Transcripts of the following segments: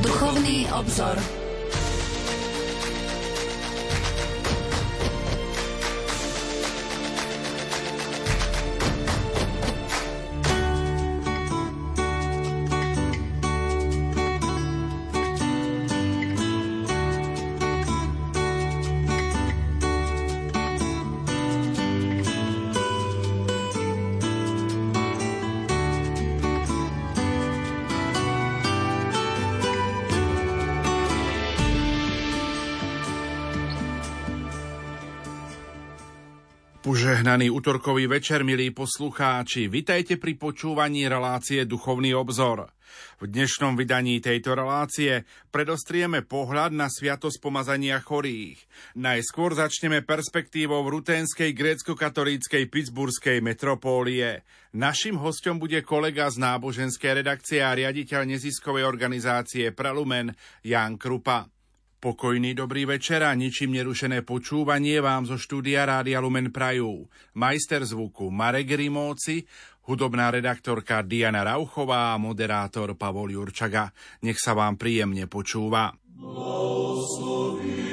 Duchovný obzor. Požehnaný útorkový večer, milí poslucháči, vitajte pri počúvaní relácie Duchovný obzor. V dnešnom vydaní tejto relácie predostrieme pohľad na sviatosť pomazania chorých. Najskôr začneme perspektívou ruténskej grécko-katolíckej pittsburghskej metropólie. Našim hostom bude kolega z náboženskej redakcie a riaditeľ neziskovej organizácie Prelumen Jan Krupa. Pokojný dobrý večer a ničím nerušené počúvanie vám zo štúdia Rádia Lumen Prajú. Majster zvuku Marek Rimóci, hudobná redaktorka Diana Rauchová a moderátor Pavol Jurčaga. Nech sa vám príjemne počúva. Blahosloví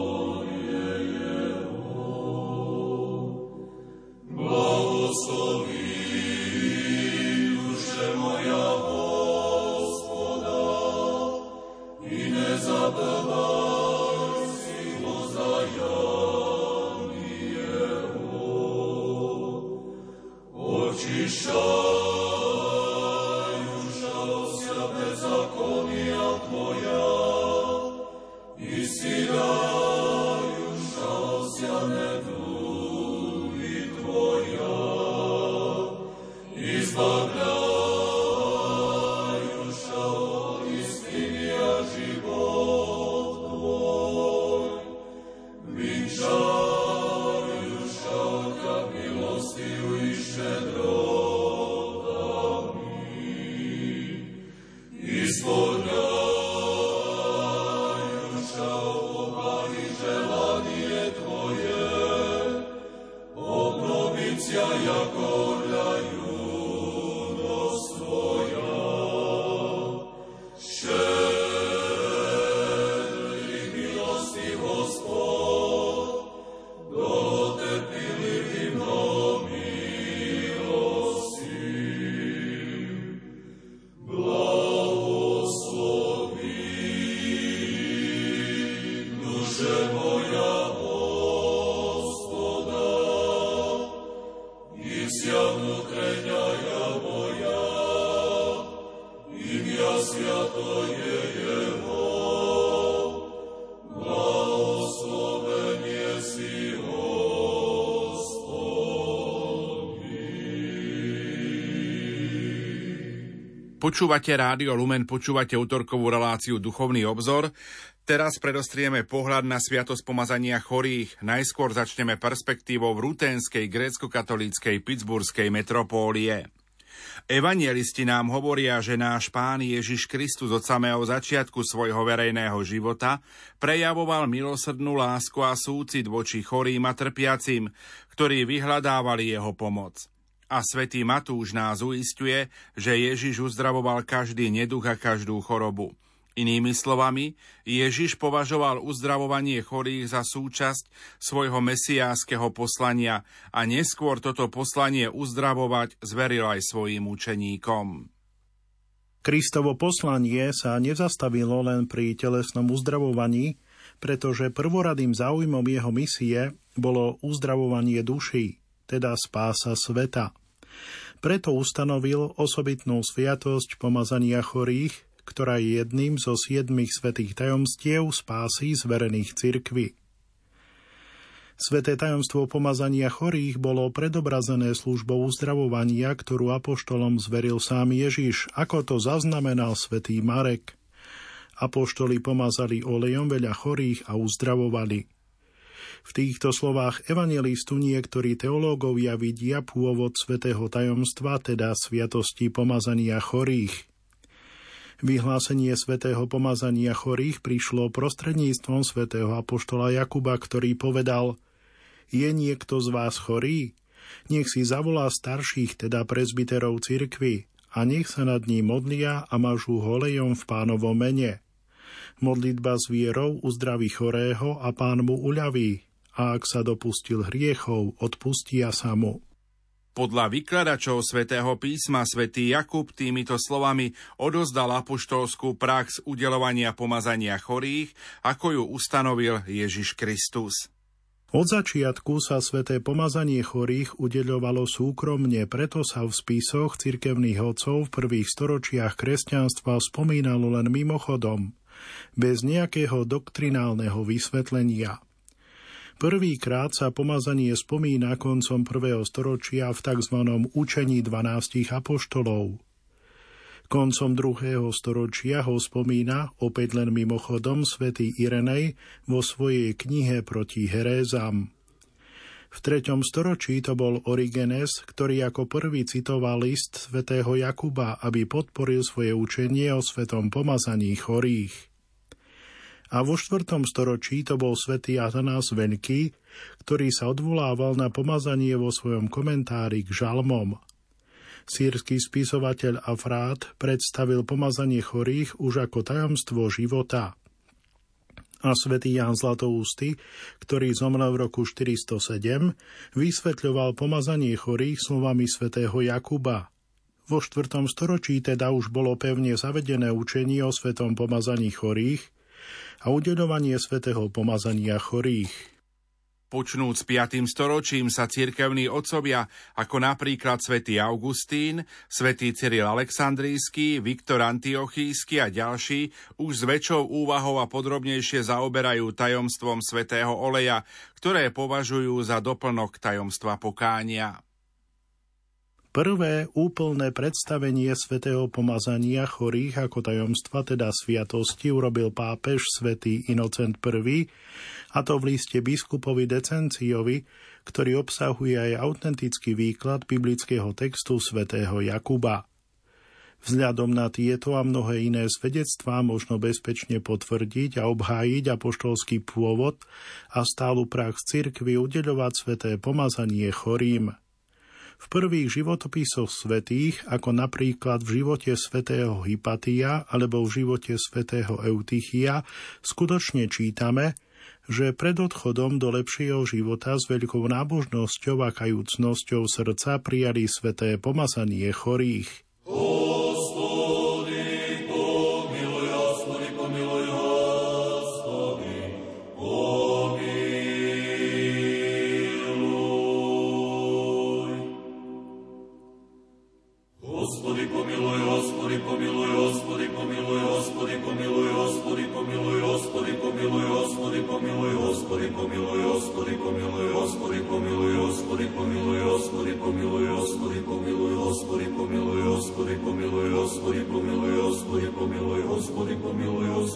Počúvate Rádio Lumen, počúvate autorkovú reláciu Duchovný obzor. Teraz predostrieme pohľad na sviatosť pomazania chorých. Najskôr začneme perspektívou rútenskej grécko-katolíckej pittsburghskej metropólie. Evangelisti nám hovoria, že náš Pán Ježiš Kristus od samého začiatku svojho verejného života prejavoval milosrdnú lásku a súcit voči chorým a trpiacim, ktorí vyhľadávali jeho pomoc. A svätý Matúš nás uistuje, že Ježiš uzdravoval každý neduch a každú chorobu. Inými slovami, Ježiš považoval uzdravovanie chorých za súčasť svojho mesiánskeho poslania a neskôr toto poslanie uzdravovať zveril aj svojim učeníkom. Kristovo poslanie sa nezastavilo len pri telesnom uzdravovaní, pretože prvoradým záujmom jeho misie bolo uzdravovanie duší, teda spása sveta. Preto ustanovil osobitnú sviatosť pomazania chorých, ktorá je jedným zo siedmých svetých tajomstiev spásy zverených cirkvy. Sveté tajomstvo pomazania chorých bolo predobrazené službou uzdravovania, ktorú apoštolom zveril sám Ježiš, ako to zaznamenal svätý Marek. Apoštoli pomazali olejom veľa chorých a uzdravovali – V týchto slovách evangelistu niektorí teológovia vidia pôvod svätého tajomstva, teda sviatosti pomazania chorých. Vyhlásenie svätého pomazania chorých prišlo prostredníctvom svätého apoštola Jakuba, ktorý povedal Je niekto z vás chorý? Nech si zavolá starších, teda prezbiterov cirkvy, a nech sa nad ním modlia a mažú holejom v pánovom mene. Modlitba s vierou uzdraví chorého a pán mu uľaví, a ak sa dopustil hriechov, odpustia sa mu. Podľa vykladačov svätého písma svätý Jakub týmito slovami odozdal apoštolskú prax udelovania pomazania chorých, ako ju ustanovil Ježiš Kristus. Od začiatku sa sveté pomazanie chorých udeľovalo súkromne, preto sa v spisoch cirkevných odcov v prvých storočiach kresťanstva spomínalo len mimochodom, bez nejakého doktrinálneho vysvetlenia. Prvýkrát sa pomazanie spomína koncom prvého storočia v tzv. učení 12 apoštolov – Koncom druhého storočia ho spomína, opäť len mimochodom, svätý Irenej vo svojej knihe proti herézam. V treťom storočí to bol Origenes, ktorý ako prvý citoval list svätého Jakuba, aby podporil svoje učenie o svetom pomazaní chorých. A vo štvrtom storočí to bol svätý Atanás Venky, ktorý sa odvolával na pomazanie vo svojom komentári k žalmom – Sírsky spisovateľ Afrát predstavil pomazanie chorých už ako tajomstvo života. A svätý Ján Zlatoústy, ktorý zomrel v roku 407, vysvetľoval pomazanie chorých slovami svätého Jakuba. Vo 4. storočí teda už bolo pevne zavedené učenie o svetom pomazaní chorých a udeľovanie svetého pomazania chorých. Počnúc s 5. storočím sa cirkevní otcovia, ako napríklad svätý Augustín, svätý Cyril Aleksandrijský, Viktor Antiochísky a ďalší, už s väčšou úvahou a podrobnejšie zaoberajú tajomstvom svätého oleja, ktoré považujú za doplnok tajomstva pokánia. Prvé úplné predstavenie svätého pomazania chorých ako tajomstva, teda sviatosti, urobil pápež svätý Inocent I, a to v liste biskupovi Decenciovi, ktorý obsahuje aj autentický výklad biblického textu svätého Jakuba. Vzhľadom na tieto a mnohé iné svedectvá možno bezpečne potvrdiť a obhájiť apoštolský pôvod a stálu prax cirkvi udeľovať sveté pomazanie chorým. V prvých životopisoch svetých, ako napríklad v živote svätého Hypatia alebo v živote svätého Eutychia, skutočne čítame, že pred odchodom do lepšieho života s veľkou nábožnosťou a kajúcnosťou srdca prijali sveté pomazanie chorých. Oh!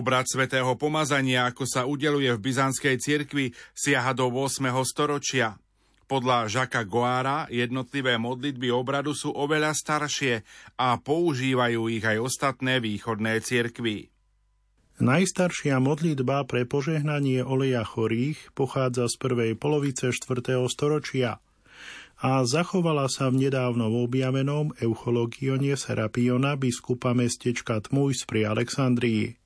Obrad svätého pomazania, ako sa udeluje v byzantskej cirkvi, siaha do 8. storočia. Podľa Žaka Goára jednotlivé modlitby obradu sú oveľa staršie a používajú ich aj ostatné východné cirkvy. Najstaršia modlitba pre požehnanie oleja chorých pochádza z prvej polovice 4. storočia a zachovala sa v nedávno objavenom Euchologione Serapiona biskupa mestečka Tmujs pri Alexandrii.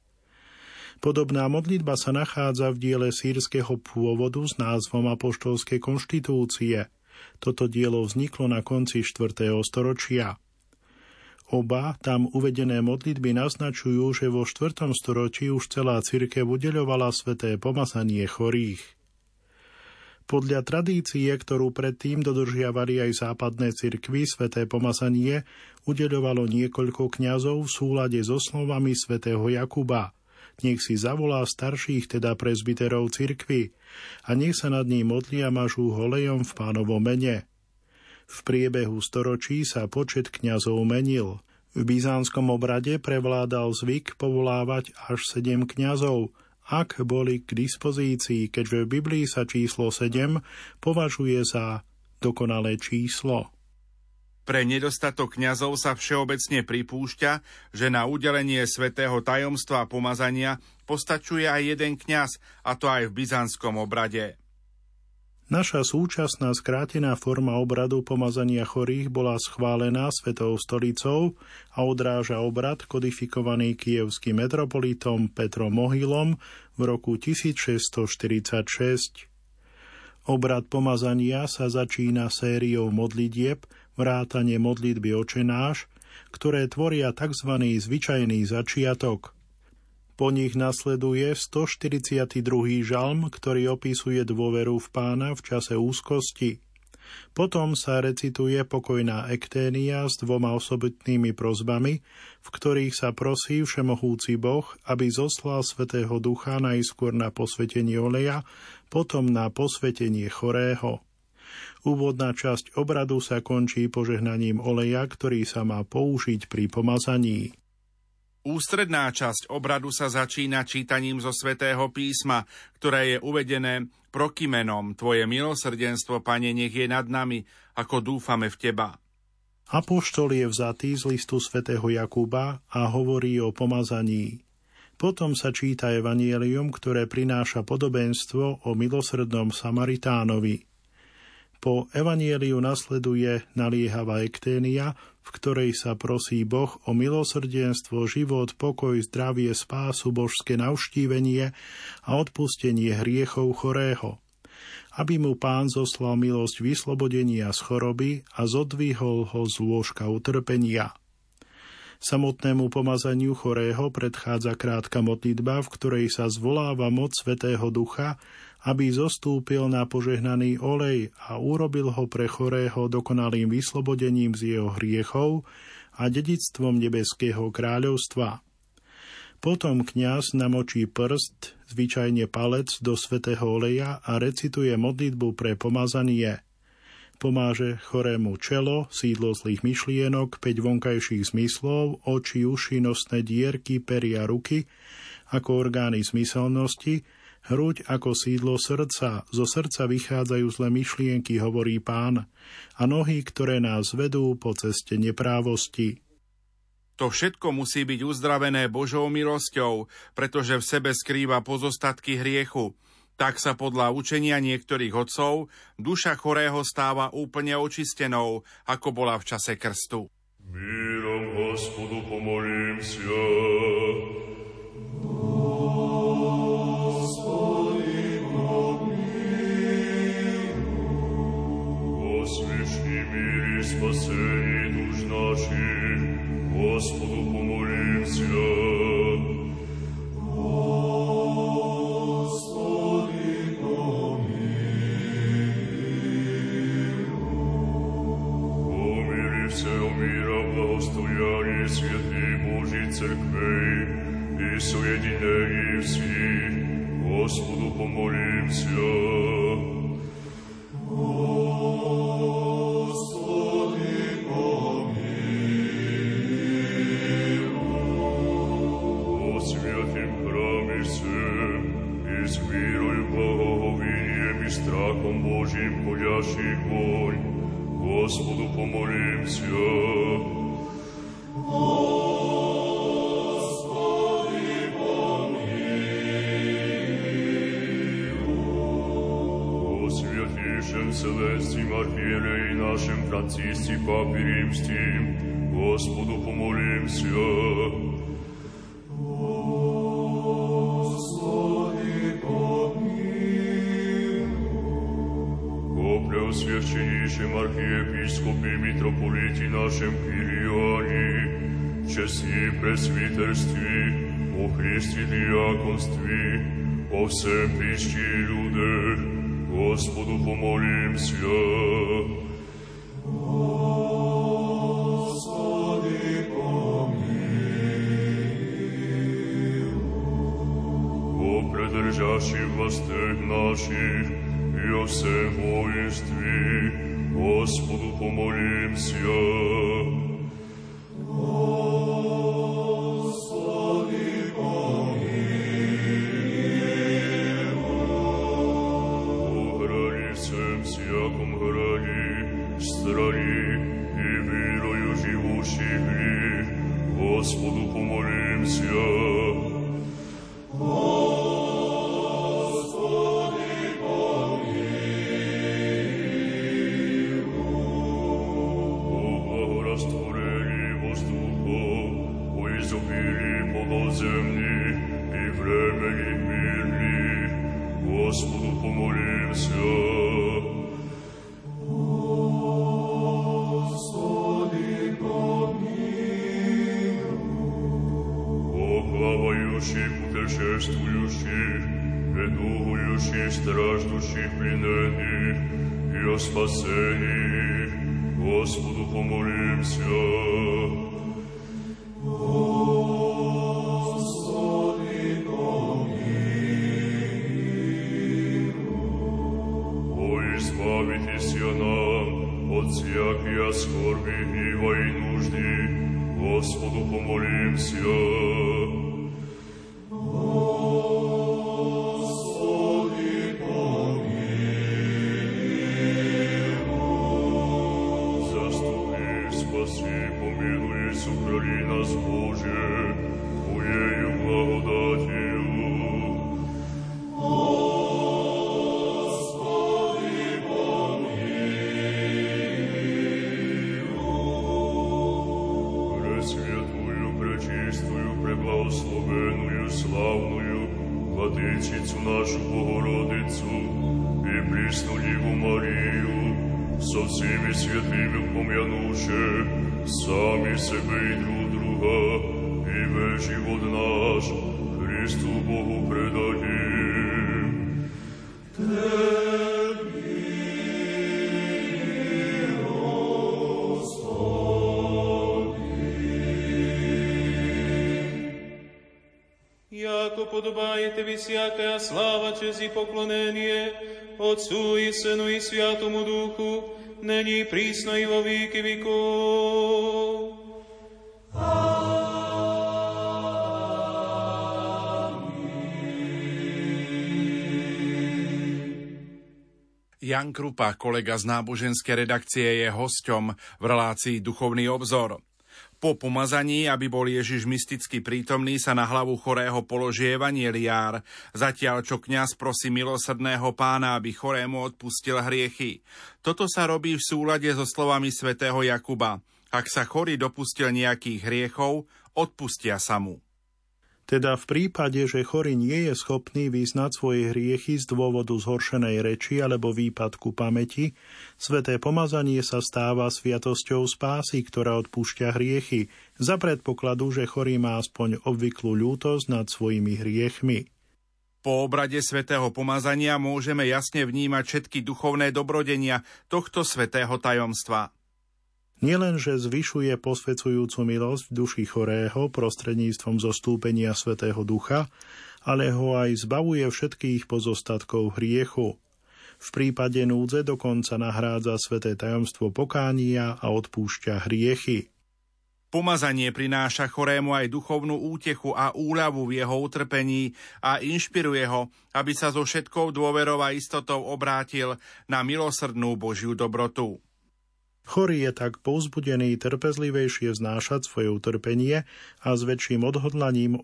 Podobná modlitba sa nachádza v diele sírskeho pôvodu s názvom Apoštolskej konštitúcie. Toto dielo vzniklo na konci 4. storočia. Oba tam uvedené modlitby naznačujú, že vo 4. storočí už celá cirkev udeľovala sveté pomazanie chorých. Podľa tradície, ktorú predtým dodržiavali aj západné cirkvy, sveté pomazanie udeľovalo niekoľko kňazov v súlade so slovami svätého Jakuba – nech si zavolá starších, teda prezbiterov cirkvy, a nech sa nad ním modlia mažú holejom v pánovom mene. V priebehu storočí sa počet kňazov menil. V byzánskom obrade prevládal zvyk povolávať až sedem kňazov, ak boli k dispozícii, keďže v Biblii sa číslo 7 považuje za dokonalé číslo. Pre nedostatok kňazov sa všeobecne pripúšťa, že na udelenie svätého tajomstva pomazania postačuje aj jeden kňaz, a to aj v byzantskom obrade. Naša súčasná skrátená forma obradu pomazania chorých bola schválená Svetou stolicou a odráža obrad kodifikovaný kievským metropolitom Petrom Mohilom v roku 1646. Obrad pomazania sa začína sériou modlitieb, vrátanie modlitby očenáš, ktoré tvoria tzv. zvyčajný začiatok. Po nich nasleduje 142. žalm, ktorý opisuje dôveru v pána v čase úzkosti. Potom sa recituje pokojná ekténia s dvoma osobitnými prozbami, v ktorých sa prosí Všemohúci Boh, aby zoslal Svetého Ducha najskôr na posvetenie oleja, potom na posvetenie chorého. Úvodná časť obradu sa končí požehnaním oleja, ktorý sa má použiť pri pomazaní. Ústredná časť obradu sa začína čítaním zo svätého písma, ktoré je uvedené prokymenom Tvoje milosrdenstvo, Pane, nech je nad nami, ako dúfame v Teba. Apoštol je vzatý z listu svätého Jakuba a hovorí o pomazaní. Potom sa číta evanielium, ktoré prináša podobenstvo o milosrdnom Samaritánovi. Po evanieliu nasleduje naliehavá ekténia, v ktorej sa prosí Boh o milosrdenstvo, život, pokoj, zdravie, spásu, božské navštívenie a odpustenie hriechov chorého. Aby mu pán zoslal milosť vyslobodenia z choroby a zodvihol ho z lôžka utrpenia. Samotnému pomazaniu chorého predchádza krátka modlitba, v ktorej sa zvoláva moc Svetého Ducha aby zostúpil na požehnaný olej a urobil ho pre chorého dokonalým vyslobodením z jeho hriechov a dedictvom nebeského kráľovstva. Potom kňaz namočí prst, zvyčajne palec, do svetého oleja a recituje modlitbu pre pomazanie. Pomáže chorému čelo, sídlo zlých myšlienok, 5 vonkajších zmyslov, oči, uši, nosné dierky, peria, ruky, ako orgány zmyselnosti, Hruď ako sídlo srdca, zo srdca vychádzajú zlé myšlienky, hovorí pán, a nohy, ktoré nás vedú po ceste neprávosti. To všetko musí byť uzdravené Božou milosťou, pretože v sebe skrýva pozostatky hriechu. Tak sa podľa učenia niektorých otcov duša chorého stáva úplne očistenou, ako bola v čase krstu. Mírom Hospodu pomolím sa. спасение душ наших, Господу помолимся. чести пресвитерстве, о Христе диаконстве, о всем прищи людях, Господу помолимся. О предержащих властях наших и о всем воинстве, Господу помолимся. всяком грани, страни и верою живущих ли, Господу помолимся. О и о спасении, Господу помолимся. всякая слава, честь и поклонение Отцу и Сыну и Святому Духу, ныне и присно и во веки веков. Jan Krupa, kolega z náboženskej redakcie, je hosťom v relácii Duchovný obzor. Po pomazaní, aby bol Ježiš mysticky prítomný, sa na hlavu chorého položí evanieliár, zatiaľ čo kňaz prosí milosrdného pána, aby chorému odpustil hriechy. Toto sa robí v súlade so slovami svätého Jakuba. Ak sa chorý dopustil nejakých hriechov, odpustia sa mu. Teda v prípade, že chorý nie je schopný vyznať svoje hriechy z dôvodu zhoršenej reči alebo výpadku pamäti, sveté pomazanie sa stáva sviatosťou spásy, ktorá odpúšťa hriechy, za predpokladu, že chorý má aspoň obvyklú ľútosť nad svojimi hriechmi. Po obrade svätého pomazania môžeme jasne vnímať všetky duchovné dobrodenia tohto svätého tajomstva. Nielenže zvyšuje posvedzujúcu milosť v duši chorého prostredníctvom zostúpenia Svetého Ducha, ale ho aj zbavuje všetkých pozostatkov hriechu. V prípade núdze dokonca nahrádza sveté tajomstvo pokánia a odpúšťa hriechy. Pomazanie prináša chorému aj duchovnú útechu a úľavu v jeho utrpení a inšpiruje ho, aby sa so všetkou dôverou a istotou obrátil na milosrdnú Božiu dobrotu. Chorý je tak povzbudený trpezlivejšie znášať svoje utrpenie a s väčším odhodlaním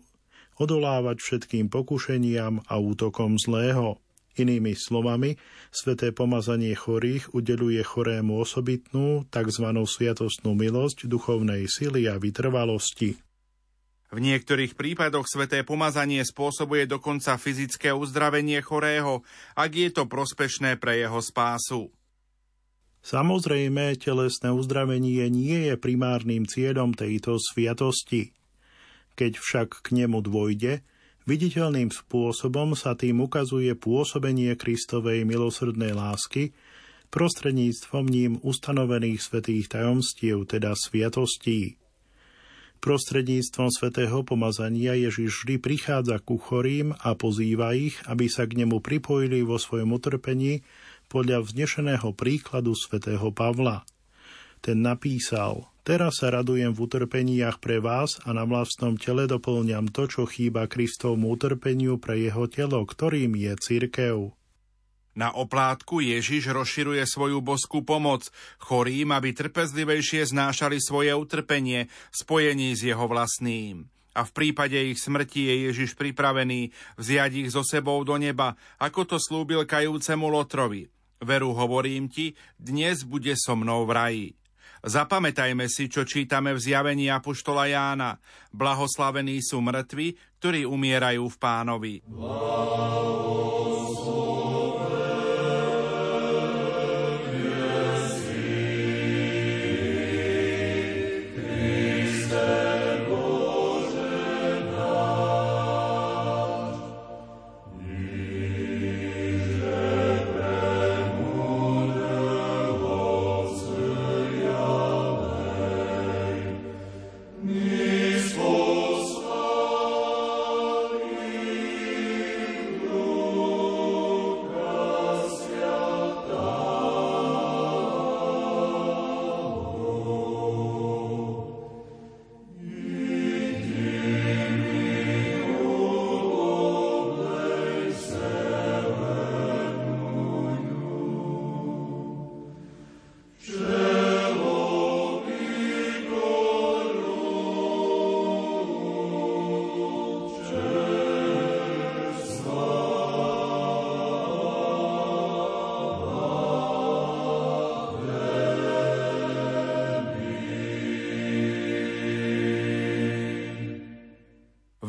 odolávať všetkým pokušeniam a útokom zlého. Inými slovami, sveté pomazanie chorých udeluje chorému osobitnú, tzv. sviatostnú milosť duchovnej sily a vytrvalosti. V niektorých prípadoch sveté pomazanie spôsobuje dokonca fyzické uzdravenie chorého, ak je to prospešné pre jeho spásu. Samozrejme, telesné uzdravenie nie je primárnym cieľom tejto sviatosti. Keď však k nemu dôjde, Viditeľným spôsobom sa tým ukazuje pôsobenie Kristovej milosrdnej lásky prostredníctvom ním ustanovených svetých tajomstiev, teda sviatostí. Prostredníctvom svetého pomazania Ježiš vždy prichádza ku chorým a pozýva ich, aby sa k nemu pripojili vo svojom utrpení podľa vznešeného príkladu svätého Pavla. Ten napísal – Teraz sa radujem v utrpeniach pre vás a na vlastnom tele doplňam to, čo chýba Kristovmu utrpeniu pre jeho telo, ktorým je cirkev. Na oplátku Ježiš rozširuje svoju boskú pomoc chorým, aby trpezlivejšie znášali svoje utrpenie spojení s jeho vlastným. A v prípade ich smrti je Ježiš pripravený vziať ich so sebou do neba, ako to slúbil kajúcemu Lotrovi. Veru hovorím ti, dnes bude so mnou v raji. Zapamätajme si, čo čítame v zjavení Apoštola Jána. Blahoslavení sú mŕtvi, ktorí umierajú v pánovi. Blahoslavení.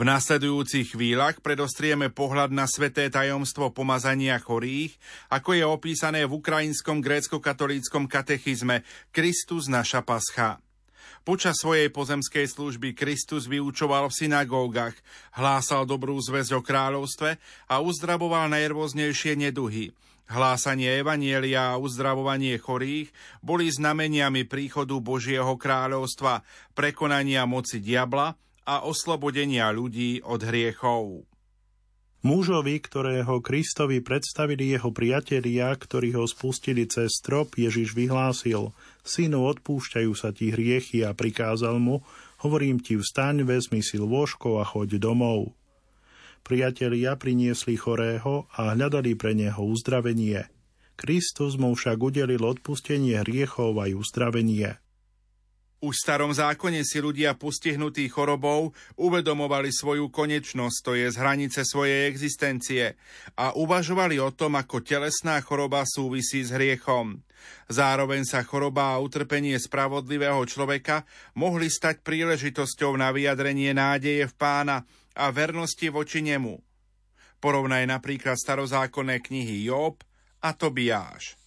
V nasledujúcich chvíľach predostrieme pohľad na sveté tajomstvo pomazania chorých, ako je opísané v ukrajinskom grécko-katolíckom katechizme Kristus naša pascha. Počas svojej pozemskej služby Kristus vyučoval v synagógach, hlásal dobrú zväzť o kráľovstve a uzdravoval najrôznejšie neduhy. Hlásanie Evanielia a uzdravovanie chorých boli znameniami príchodu Božieho kráľovstva, prekonania moci diabla a oslobodenia ľudí od hriechov. Mužovi, ktorého Kristovi predstavili jeho priatelia, ktorí ho spustili cez strop, Ježiš vyhlásil, synu, odpúšťajú sa ti hriechy a prikázal mu, hovorím ti, vstaň, vezmi si lôžko a choď domov. Priatelia priniesli chorého a hľadali pre neho uzdravenie. Kristus mu však udelil odpustenie hriechov aj uzdravenie. Už v starom zákone si ľudia postihnutí chorobou uvedomovali svoju konečnosť, to je z hranice svojej existencie a uvažovali o tom, ako telesná choroba súvisí s hriechom. Zároveň sa choroba a utrpenie spravodlivého človeka mohli stať príležitosťou na vyjadrenie nádeje v pána a vernosti voči nemu. Porovnaj napríklad starozákonné knihy Job a Tobiáš.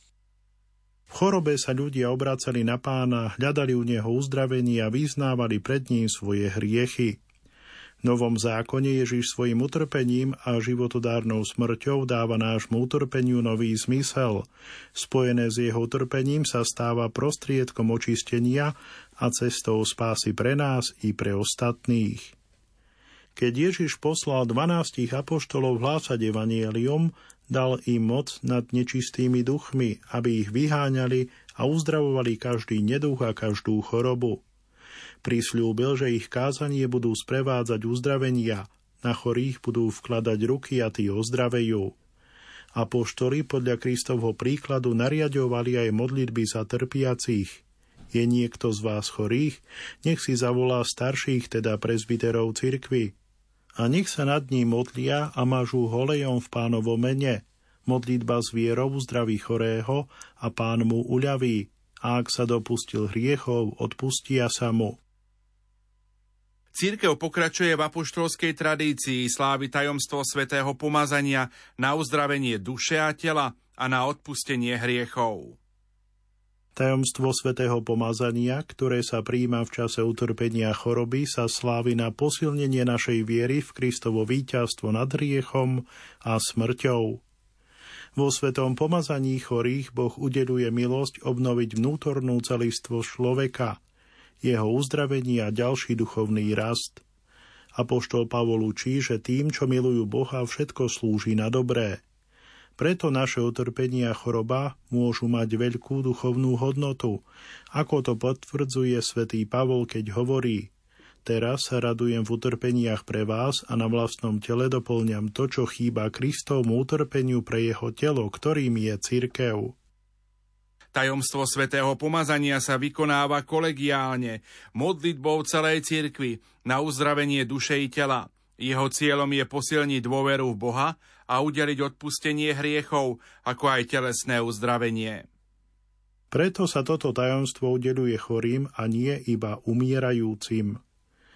V chorobe sa ľudia obracali na pána, hľadali u neho uzdravenie a vyznávali pred ním svoje hriechy. novom zákone Ježiš svojim utrpením a životodárnou smrťou dáva nášmu utrpeniu nový zmysel. Spojené s jeho utrpením sa stáva prostriedkom očistenia a cestou spásy pre nás i pre ostatných. Keď Ježiš poslal dvanástich apoštolov hlásať evanielium, dal im moc nad nečistými duchmi, aby ich vyháňali a uzdravovali každý neduch a každú chorobu. Prisľúbil, že ich kázanie budú sprevádzať uzdravenia, na chorých budú vkladať ruky a tí ozdravejú. Apoštoli podľa Kristovho príkladu nariadovali aj modlitby za trpiacich. Je niekto z vás chorých? Nech si zavolá starších, teda prezbiterov cirkvy. A nech sa nad ním modlia a mažú holejom v pánovo mene. Modlitba s vierou zdraví chorého a pán mu uľaví. A ak sa dopustil hriechov, odpustia sa mu. Církev pokračuje v apoštolskej tradícii slávy tajomstvo svätého pomazania na uzdravenie duše a tela a na odpustenie hriechov. Tajomstvo svätého pomazania, ktoré sa príjma v čase utrpenia choroby, sa slávi na posilnenie našej viery v Kristovo víťazstvo nad hriechom a smrťou. Vo svetom pomazaní chorých Boh udeluje milosť obnoviť vnútornú celistvo človeka – jeho uzdravenie a ďalší duchovný rast. Apoštol Pavol učí, že tým, čo milujú Boha, všetko slúži na dobré. Preto naše utrpenie a choroba môžu mať veľkú duchovnú hodnotu, ako to potvrdzuje svätý Pavol, keď hovorí Teraz sa radujem v utrpeniach pre vás a na vlastnom tele doplňam to, čo chýba Kristovmu utrpeniu pre jeho telo, ktorým je cirkev. Tajomstvo svätého pomazania sa vykonáva kolegiálne, modlitbou celej cirkvi na uzdravenie duše i tela. Jeho cieľom je posilniť dôveru v Boha a udeliť odpustenie hriechov, ako aj telesné uzdravenie. Preto sa toto tajomstvo udeluje chorým a nie iba umierajúcim.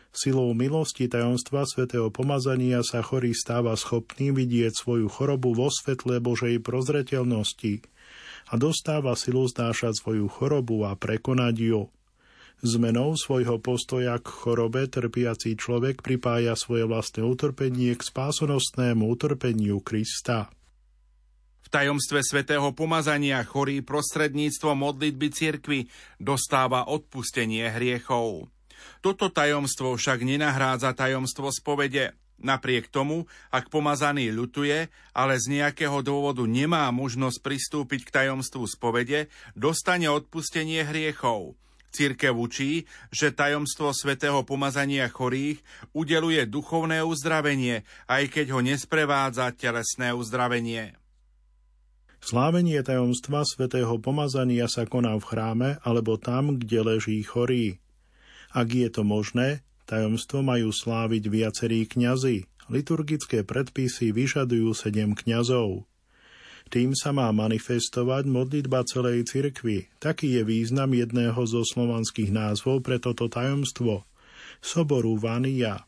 Silou milosti tajomstva svätého pomazania sa chorý stáva schopný vidieť svoju chorobu vo svetle Božej prozreteľnosti – a dostáva silu znášať svoju chorobu a prekonať ju. Zmenou svojho postoja k chorobe trpiaci človek pripája svoje vlastné utrpenie k spásonosnému utrpeniu Krista. V tajomstve svätého pomazania chorý prostredníctvo modlitby cirkvy dostáva odpustenie hriechov. Toto tajomstvo však nenahrádza tajomstvo spovede, Napriek tomu, ak pomazaný ľutuje, ale z nejakého dôvodu nemá možnosť pristúpiť k tajomstvu spovede, dostane odpustenie hriechov. Církev učí, že tajomstvo svätého pomazania chorých udeluje duchovné uzdravenie, aj keď ho nesprevádza telesné uzdravenie. Slávenie tajomstva svätého pomazania sa koná v chráme alebo tam, kde leží chorý. Ak je to možné, Tajomstvo majú sláviť viacerí kňazi. Liturgické predpisy vyžadujú sedem kňazov. Tým sa má manifestovať modlitba celej cirkvi. Taký je význam jedného zo slovanských názvov pre toto tajomstvo. Soboru Vania.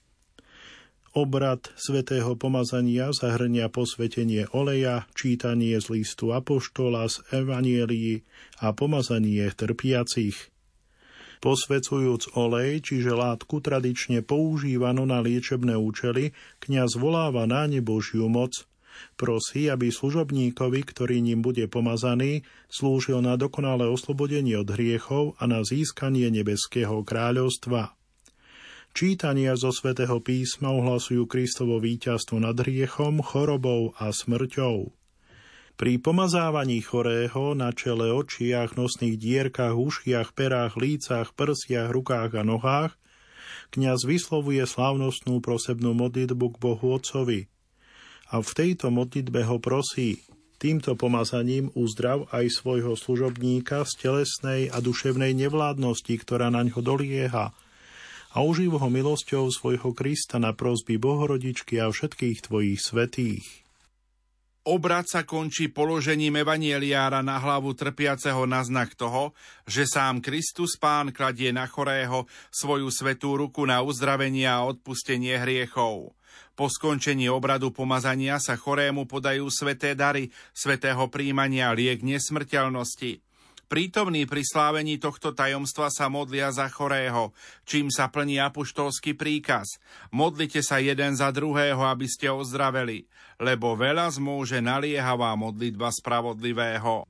Obrad svätého pomazania zahrňa posvetenie oleja, čítanie z listu Apoštola z Evanielii a pomazanie trpiacich. Posvecujúc olej, čiže látku tradične používanú na liečebné účely, kňaz voláva na ne Božiu moc. Prosí, aby služobníkovi, ktorý ním bude pomazaný, slúžil na dokonalé oslobodenie od hriechov a na získanie nebeského kráľovstva. Čítania zo svätého písma ohlasujú Kristovo víťazstvo nad hriechom, chorobou a smrťou. Pri pomazávaní chorého na čele, očiach, nosných dierkach, ušiach, perách, lícach, prsiach, rukách a nohách kňaz vyslovuje slávnostnú prosebnú modlitbu k Bohu Otcovi. A v tejto modlitbe ho prosí, týmto pomazaním uzdrav aj svojho služobníka z telesnej a duševnej nevládnosti, ktorá na ňo dolieha, a uživ ho milosťou svojho Krista na prosby Bohorodičky a všetkých tvojich svetých. Obrad sa končí položením evanieliára na hlavu trpiaceho na znak toho, že sám Kristus Pán kladie na chorého svoju svetú ruku na uzdravenie a odpustenie hriechov. Po skončení obradu pomazania sa chorému podajú sveté dary, svetého príjmania liek nesmrteľnosti. Prítomní pri slávení tohto tajomstva sa modlia za chorého, čím sa plní apoštolský príkaz. Modlite sa jeden za druhého, aby ste ozdraveli, lebo veľa zmôže naliehavá modlitba spravodlivého.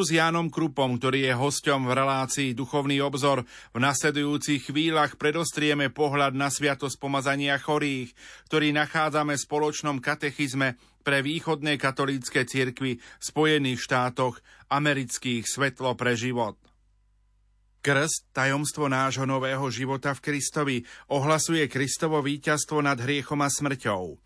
S Jánom Krupom, ktorý je hosťom v relácii Duchovný obzor, v nasledujúcich chvíľach predostrieme pohľad na sviatosť pomazania chorých, ktorý nachádzame v spoločnom katechizme pre východné katolícke cirkvy v Spojených štátoch amerických Svetlo pre život. Krst, tajomstvo nášho nového života v Kristovi, ohlasuje Kristovo víťazstvo nad hriechom a smrťou.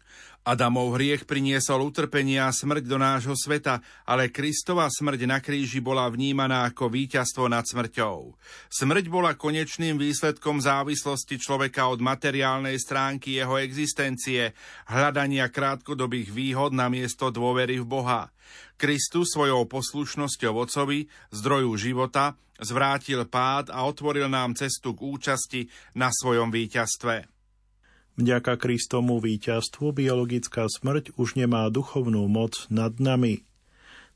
Adamov hriech priniesol utrpenie a smrť do nášho sveta, ale Kristova smrť na kríži bola vnímaná ako víťazstvo nad smrťou. Smrť bola konečným výsledkom závislosti človeka od materiálnej stránky jeho existencie, hľadania krátkodobých výhod na miesto dôvery v Boha. Kristus svojou poslušnosťou Otcovi, zdroju života, zvrátil pád a otvoril nám cestu k účasti na svojom víťazstve. Vďaka Kristomu víťazstvu biologická smrť už nemá duchovnú moc nad nami.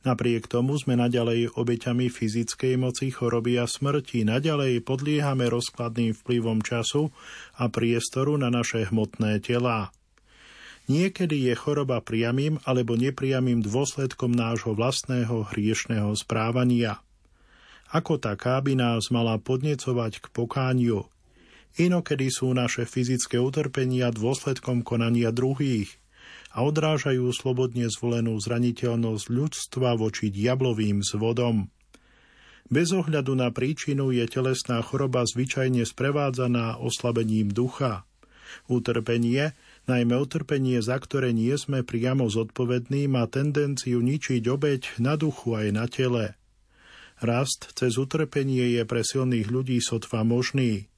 Napriek tomu sme naďalej obeťami fyzickej moci choroby a smrti, naďalej podliehame rozkladným vplyvom času a priestoru na naše hmotné telá. Niekedy je choroba priamým alebo nepriamým dôsledkom nášho vlastného hriešného správania. Ako taká by nás mala podnecovať k pokániu – Inokedy sú naše fyzické utrpenia dôsledkom konania druhých a odrážajú slobodne zvolenú zraniteľnosť ľudstva voči diablovým zvodom. Bez ohľadu na príčinu je telesná choroba zvyčajne sprevádzaná oslabením ducha. Utrpenie, najmä utrpenie, za ktoré nie sme priamo zodpovední, má tendenciu ničiť obeď na duchu aj na tele. Rast cez utrpenie je pre silných ľudí sotva možný.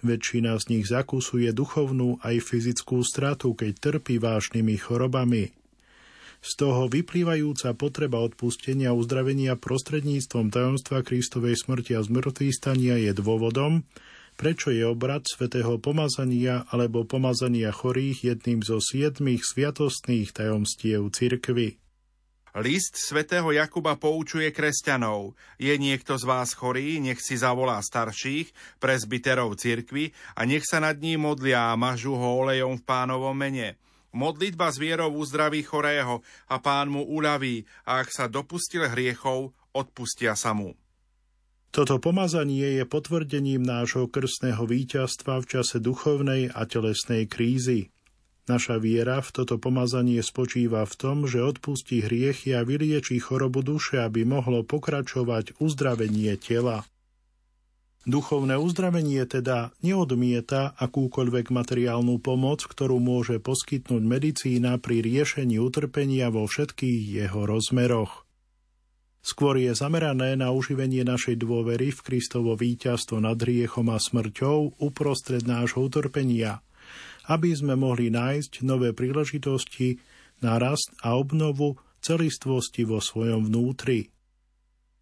Väčšina z nich zakusuje duchovnú aj fyzickú stratu, keď trpí vážnymi chorobami. Z toho vyplývajúca potreba odpustenia a uzdravenia prostredníctvom tajomstva Kristovej smrti a stania je dôvodom, prečo je obrad svätého pomazania alebo pomazania chorých jedným zo siedmých sviatostných tajomstiev cirkvy. List svätého Jakuba poučuje kresťanov. Je niekto z vás chorý, nech si zavolá starších, prezbiterov cirkvy a nech sa nad ním modlia a mažu ho olejom v pánovom mene. Modlitba s vierou uzdraví chorého a pán mu uľaví a ak sa dopustil hriechov, odpustia sa mu. Toto pomazanie je potvrdením nášho krstného víťazstva v čase duchovnej a telesnej krízy. Naša viera v toto pomazanie spočíva v tom, že odpustí hriechy a vylieči chorobu duše, aby mohlo pokračovať uzdravenie tela. Duchovné uzdravenie teda neodmieta akúkoľvek materiálnu pomoc, ktorú môže poskytnúť medicína pri riešení utrpenia vo všetkých jeho rozmeroch. Skôr je zamerané na uživenie našej dôvery v Kristovo víťazstvo nad hriechom a smrťou uprostred nášho utrpenia – aby sme mohli nájsť nové príležitosti na rast a obnovu celistvosti vo svojom vnútri.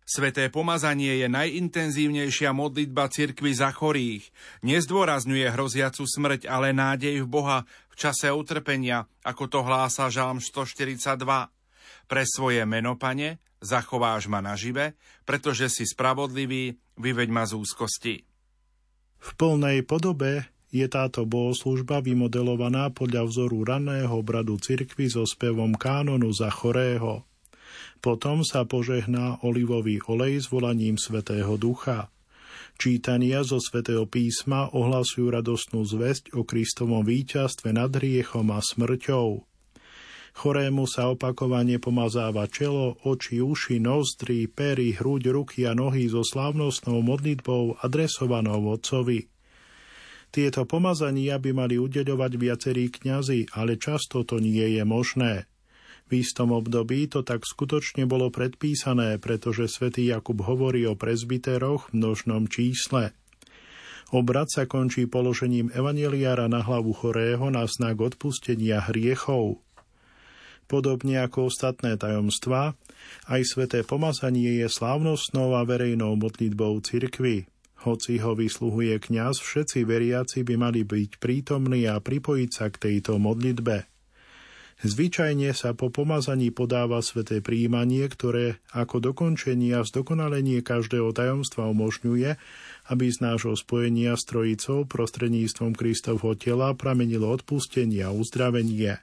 Sveté pomazanie je najintenzívnejšia modlitba cirkvy za chorých. Nezdôrazňuje hroziacu smrť, ale nádej v Boha v čase utrpenia, ako to hlása Žalm 142. Pre svoje meno, pane, zachováš ma nažive, pretože si spravodlivý, vyveď ma z úzkosti. V plnej podobe je táto bohoslužba vymodelovaná podľa vzoru raného obradu cirkvy so spevom kánonu za chorého. Potom sa požehná olivový olej s volaním Svetého Ducha. Čítania zo Svetého písma ohlasujú radostnú zväzť o Kristovom víťazstve nad hriechom a smrťou. Chorému sa opakovane pomazáva čelo, oči, uši, nozdry, pery, hruď, ruky a nohy so slávnostnou modlitbou adresovanou Otcovi. Tieto pomazania by mali udeľovať viacerí kňazi, ale často to nie je možné. V istom období to tak skutočne bolo predpísané, pretože svätý Jakub hovorí o prezbiteroch v množnom čísle. Obrad sa končí položením evaneliára na hlavu chorého na znak odpustenia hriechov. Podobne ako ostatné tajomstvá, aj sveté pomazanie je slávnostnou a verejnou modlitbou cirkvy. Hoci ho vysluhuje kňaz, všetci veriaci by mali byť prítomní a pripojiť sa k tejto modlitbe. Zvyčajne sa po pomazaní podáva sveté príjmanie, ktoré ako dokončenie a zdokonalenie každého tajomstva umožňuje, aby z nášho spojenia s Trojicou prostredníctvom Kristovho tela pramenilo odpustenie a uzdravenie.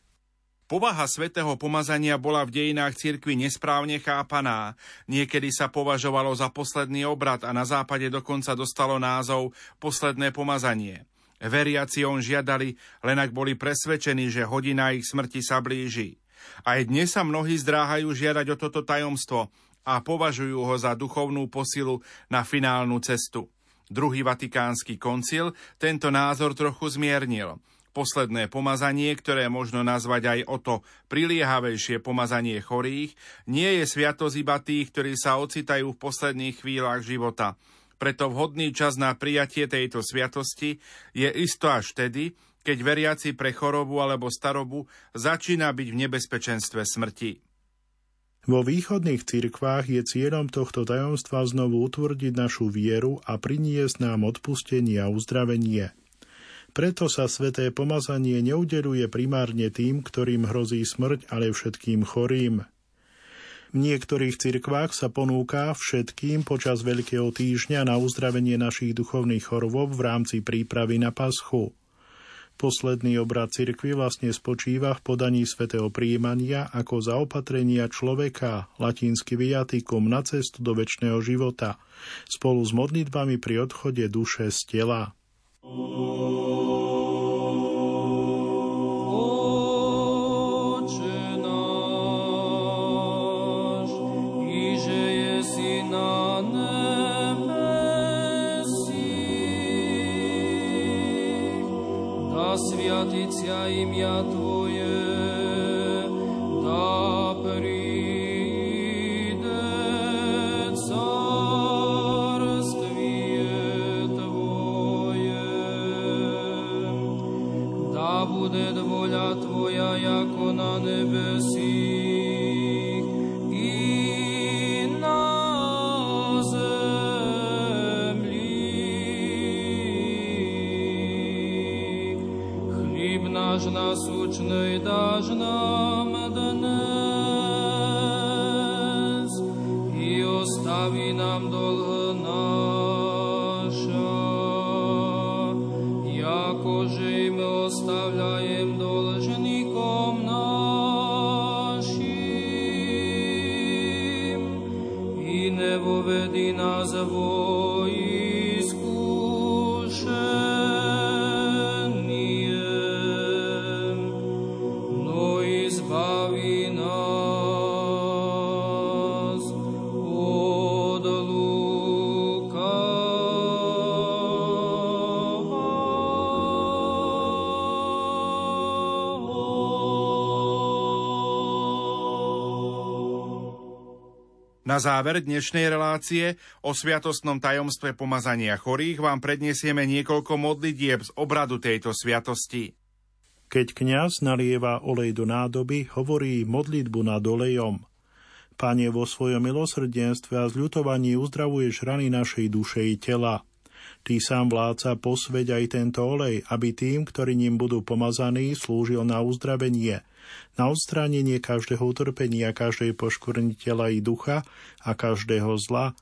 Povaha svätého pomazania bola v dejinách cirkvi nesprávne chápaná. Niekedy sa považovalo za posledný obrad a na západe dokonca dostalo názov posledné pomazanie. Veriaci on žiadali, len ak boli presvedčení, že hodina ich smrti sa blíži. Aj dnes sa mnohí zdráhajú žiadať o toto tajomstvo a považujú ho za duchovnú posilu na finálnu cestu. Druhý vatikánsky koncil tento názor trochu zmiernil. Posledné pomazanie, ktoré možno nazvať aj o to priliehavejšie pomazanie chorých, nie je sviatosť iba tých, ktorí sa ocitajú v posledných chvíľach života. Preto vhodný čas na prijatie tejto sviatosti je isto až vtedy, keď veriaci pre chorobu alebo starobu začína byť v nebezpečenstve smrti. Vo východných cirkvách je cieľom tohto tajomstva znovu utvrdiť našu vieru a priniesť nám odpustenie a uzdravenie. Preto sa sveté pomazanie neudeluje primárne tým, ktorým hrozí smrť, ale všetkým chorým. V niektorých cirkvách sa ponúka všetkým počas Veľkého týždňa na uzdravenie našich duchovných chorôb v rámci prípravy na paschu. Posledný obrad cirkvy vlastne spočíva v podaní svätého príjmania ako zaopatrenia človeka, latínsky viatikum na cestu do väčšného života, spolu s modlitbami pri odchode duše z tela. Sviaticia imia Tvoje, Na záver dnešnej relácie o sviatostnom tajomstve pomazania chorých vám predniesieme niekoľko modlitieb z obradu tejto sviatosti. Keď kňaz nalieva olej do nádoby, hovorí modlitbu nad olejom. Pane, vo svojom milosrdenstve a zľutovaní uzdravuješ rany našej duše i tela. Ty sám vládca posveď aj tento olej, aby tým, ktorí ním budú pomazaní, slúžil na uzdravenie – na odstránenie každého utrpenia, každej poškvrny tela i ducha a každého zla,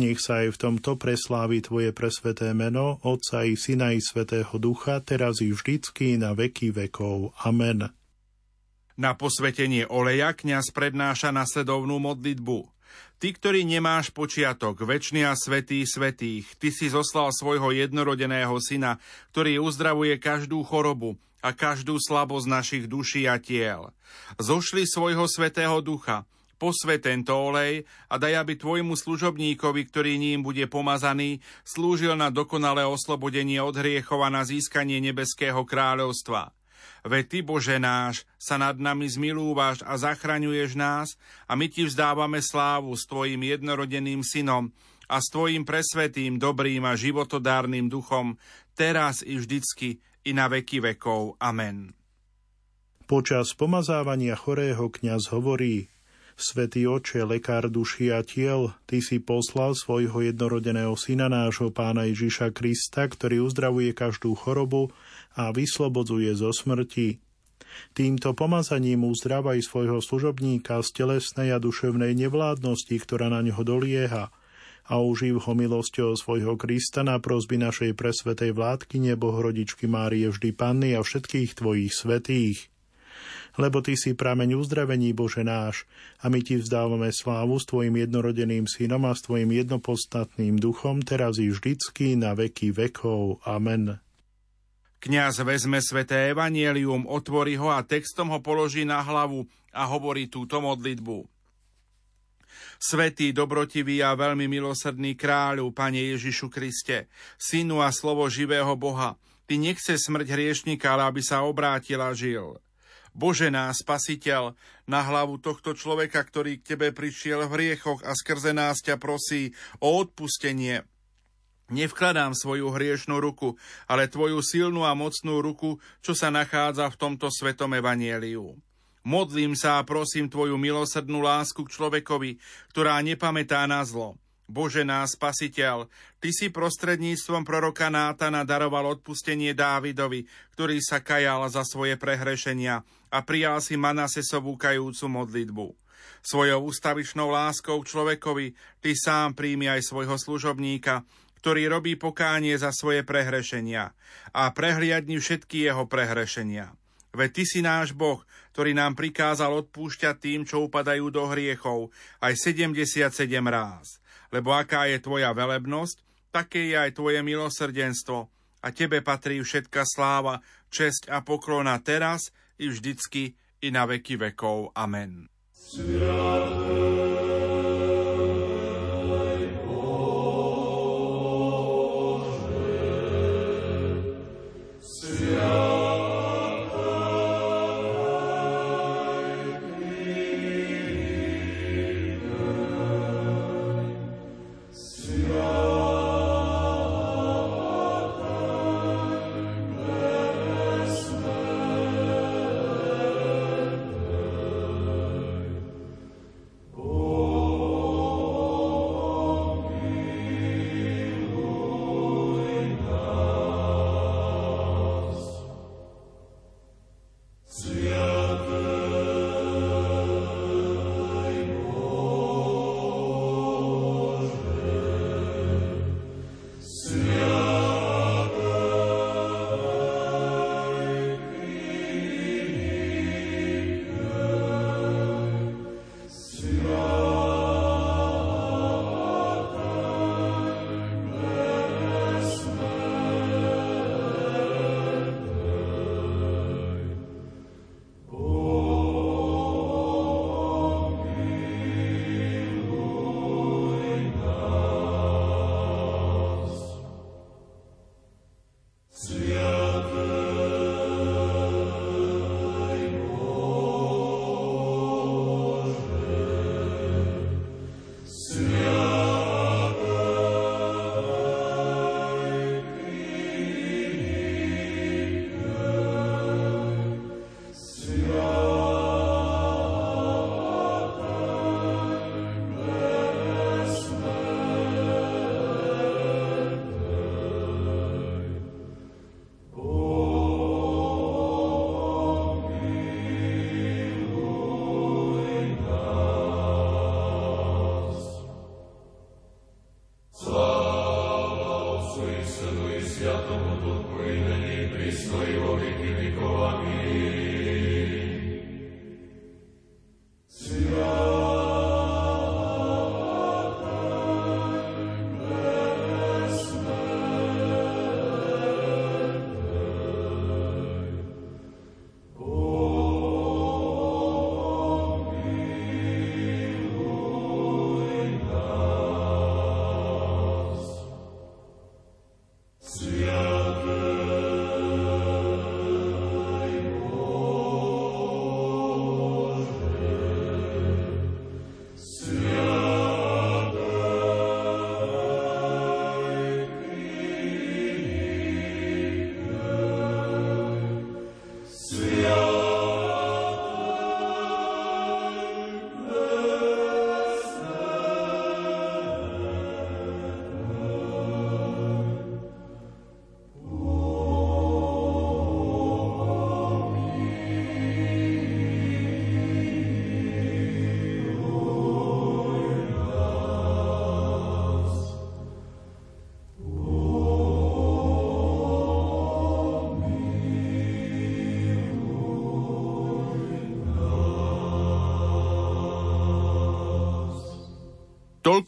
nech sa aj v tomto preslávi Tvoje presveté meno, Otca i Syna i Svetého Ducha, teraz i vždycky na veky vekov. Amen. Na posvetenie oleja kňaz prednáša nasledovnú modlitbu. Ty, ktorý nemáš počiatok, väčší a svetý svetých, Ty si zoslal svojho jednorodeného syna, ktorý uzdravuje každú chorobu, a každú slabosť našich duší a tiel. Zošli svojho svetého ducha, posvet tento olej a daj, aby tvojmu služobníkovi, ktorý ním bude pomazaný, slúžil na dokonalé oslobodenie od hriechov a na získanie nebeského kráľovstva. Veď Ty, Bože náš, sa nad nami zmilúvaš a zachraňuješ nás a my Ti vzdávame slávu s Tvojim jednorodeným synom a s Tvojim presvetým, dobrým a životodárnym duchom, teraz i vždycky i na veky vekov. Amen. Počas pomazávania chorého kňaz hovorí Svetý oče, lekár duši a tiel, Ty si poslal svojho jednorodeného syna nášho pána Ježiša Krista, ktorý uzdravuje každú chorobu a vyslobodzuje zo smrti. Týmto pomazaním uzdravaj svojho služobníka z telesnej a duševnej nevládnosti, ktorá na ňo dolieha – a uživ ho milosťou svojho Krista na prosby našej presvetej vládky Bohorodičky Márie vždy Panny a všetkých tvojich svetých. Lebo Ty si prameň uzdravení, Bože náš, a my Ti vzdávame slávu s Tvojim jednorodeným synom a s Tvojim jednopodstatným duchom, teraz i vždycky, na veky vekov. Amen. Kňaz vezme sveté evanielium, otvorí ho a textom ho položí na hlavu a hovorí túto modlitbu. Svetý, dobrotivý a veľmi milosrdný kráľu, Pane Ježišu Kriste, Synu a slovo živého Boha, Ty nechce smrť hriešnika, ale aby sa obrátil a žil. Bože nás, spasiteľ, na hlavu tohto človeka, ktorý k Tebe prišiel v hriechoch a skrze nás ťa prosí o odpustenie. Nevkladám svoju hriešnú ruku, ale Tvoju silnú a mocnú ruku, čo sa nachádza v tomto svetom evanieliu. Modlím sa a prosím Tvoju milosrdnú lásku k človekovi, ktorá nepamätá na zlo Bože nás, spasiteľ, Ty si prostredníctvom proroka Nátana daroval odpustenie Dávidovi, ktorý sa kajal za svoje prehrešenia a prijal si Manasesovú kajúcu modlitbu. Svojou ústavičnou láskou k človekovi Ty sám príjmi aj svojho služobníka, ktorý robí pokánie za svoje prehrešenia a prehliadni všetky jeho prehrešenia. Veď Ty si náš Boh, ktorý nám prikázal odpúšťať tým, čo upadajú do hriechov, aj 77 ráz lebo aká je tvoja velebnosť, také je aj tvoje milosrdenstvo a tebe patrí všetka sláva, česť a poklona teraz i vždycky i na veky vekov. Amen. Sviaté.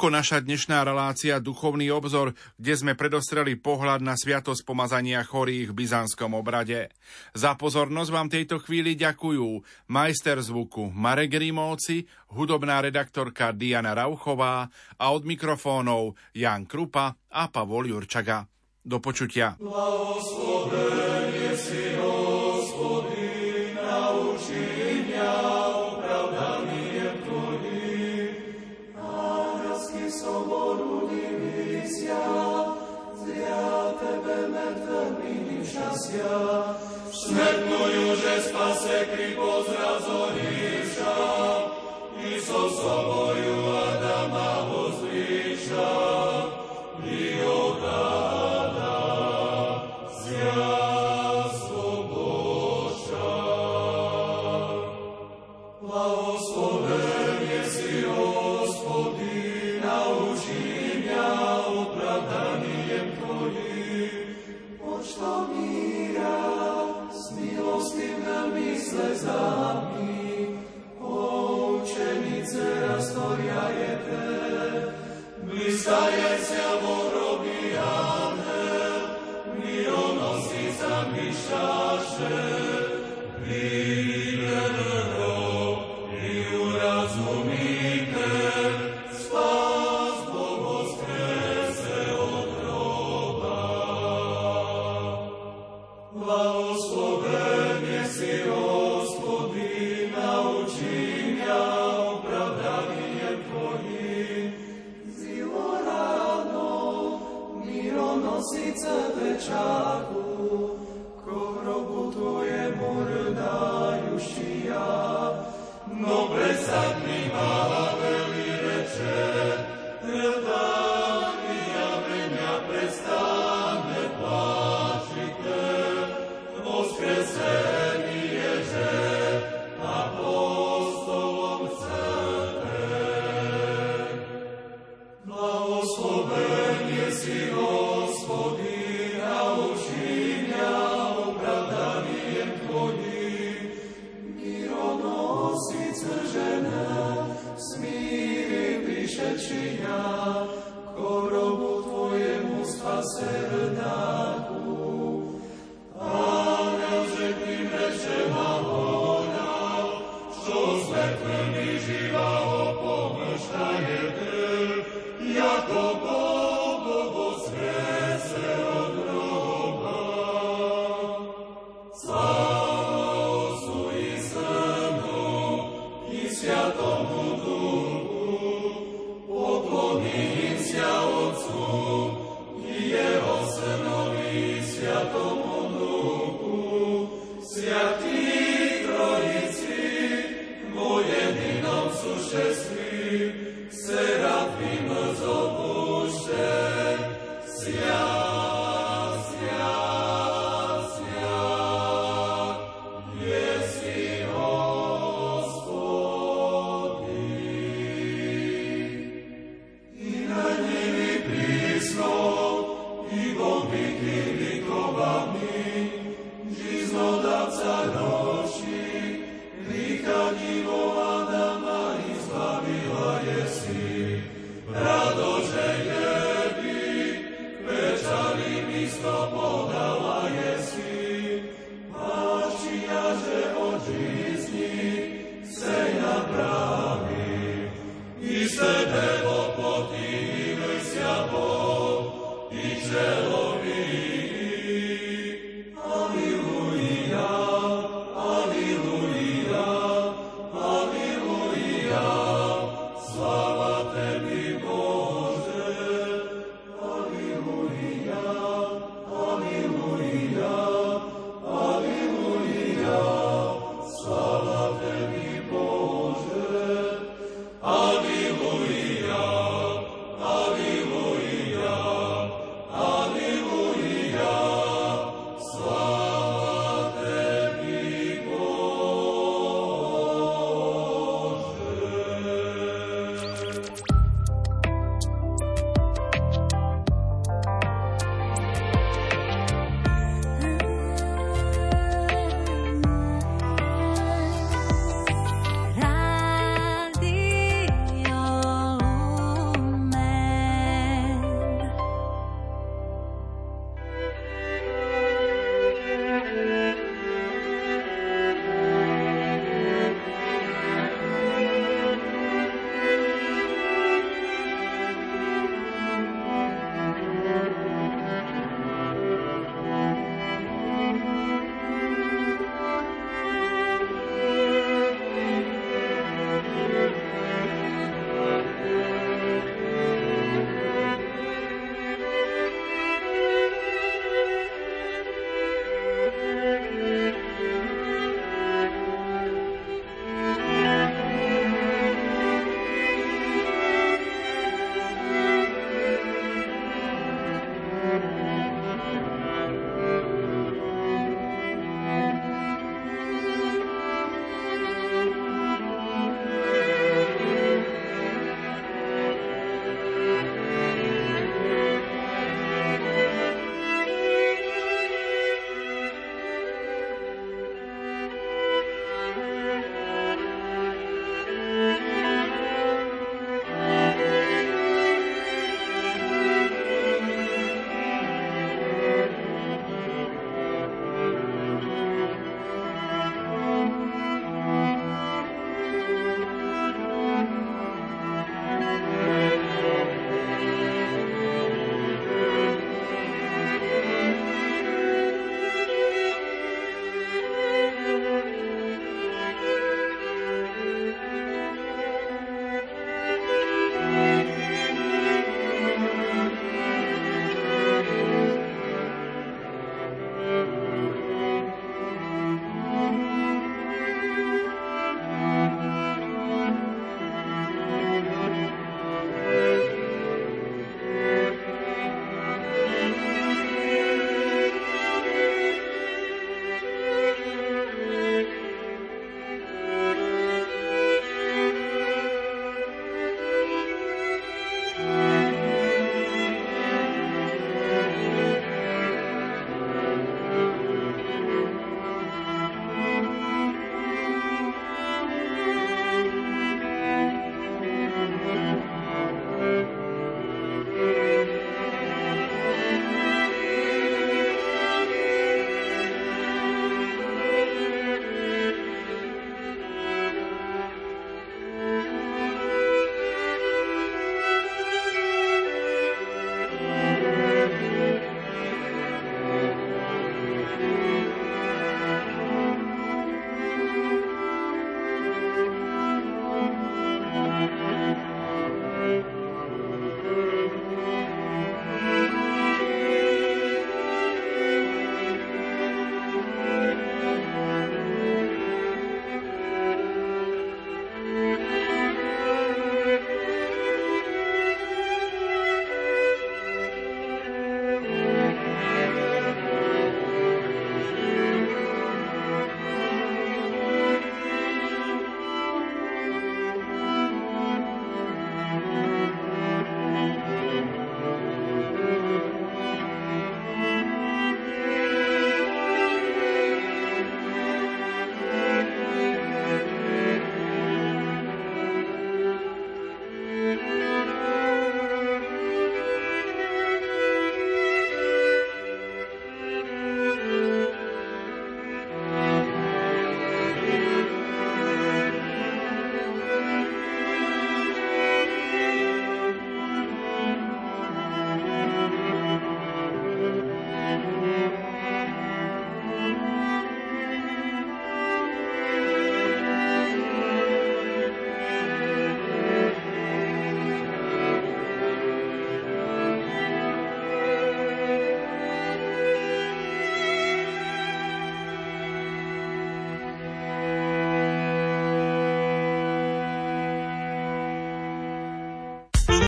Toľko naša dnešná relácia Duchovný obzor, kde sme predostreli pohľad na sviatosť pomazania chorých v byzantskom obrade. Za pozornosť vám tejto chvíli ďakujú majster zvuku Marek Rímovci, hudobná redaktorka Diana Rauchová a od mikrofónov Jan Krupa a Pavol Jurčaga. Do počutia. Blahoslovenie že spase kry pozrazoríša, i so soboju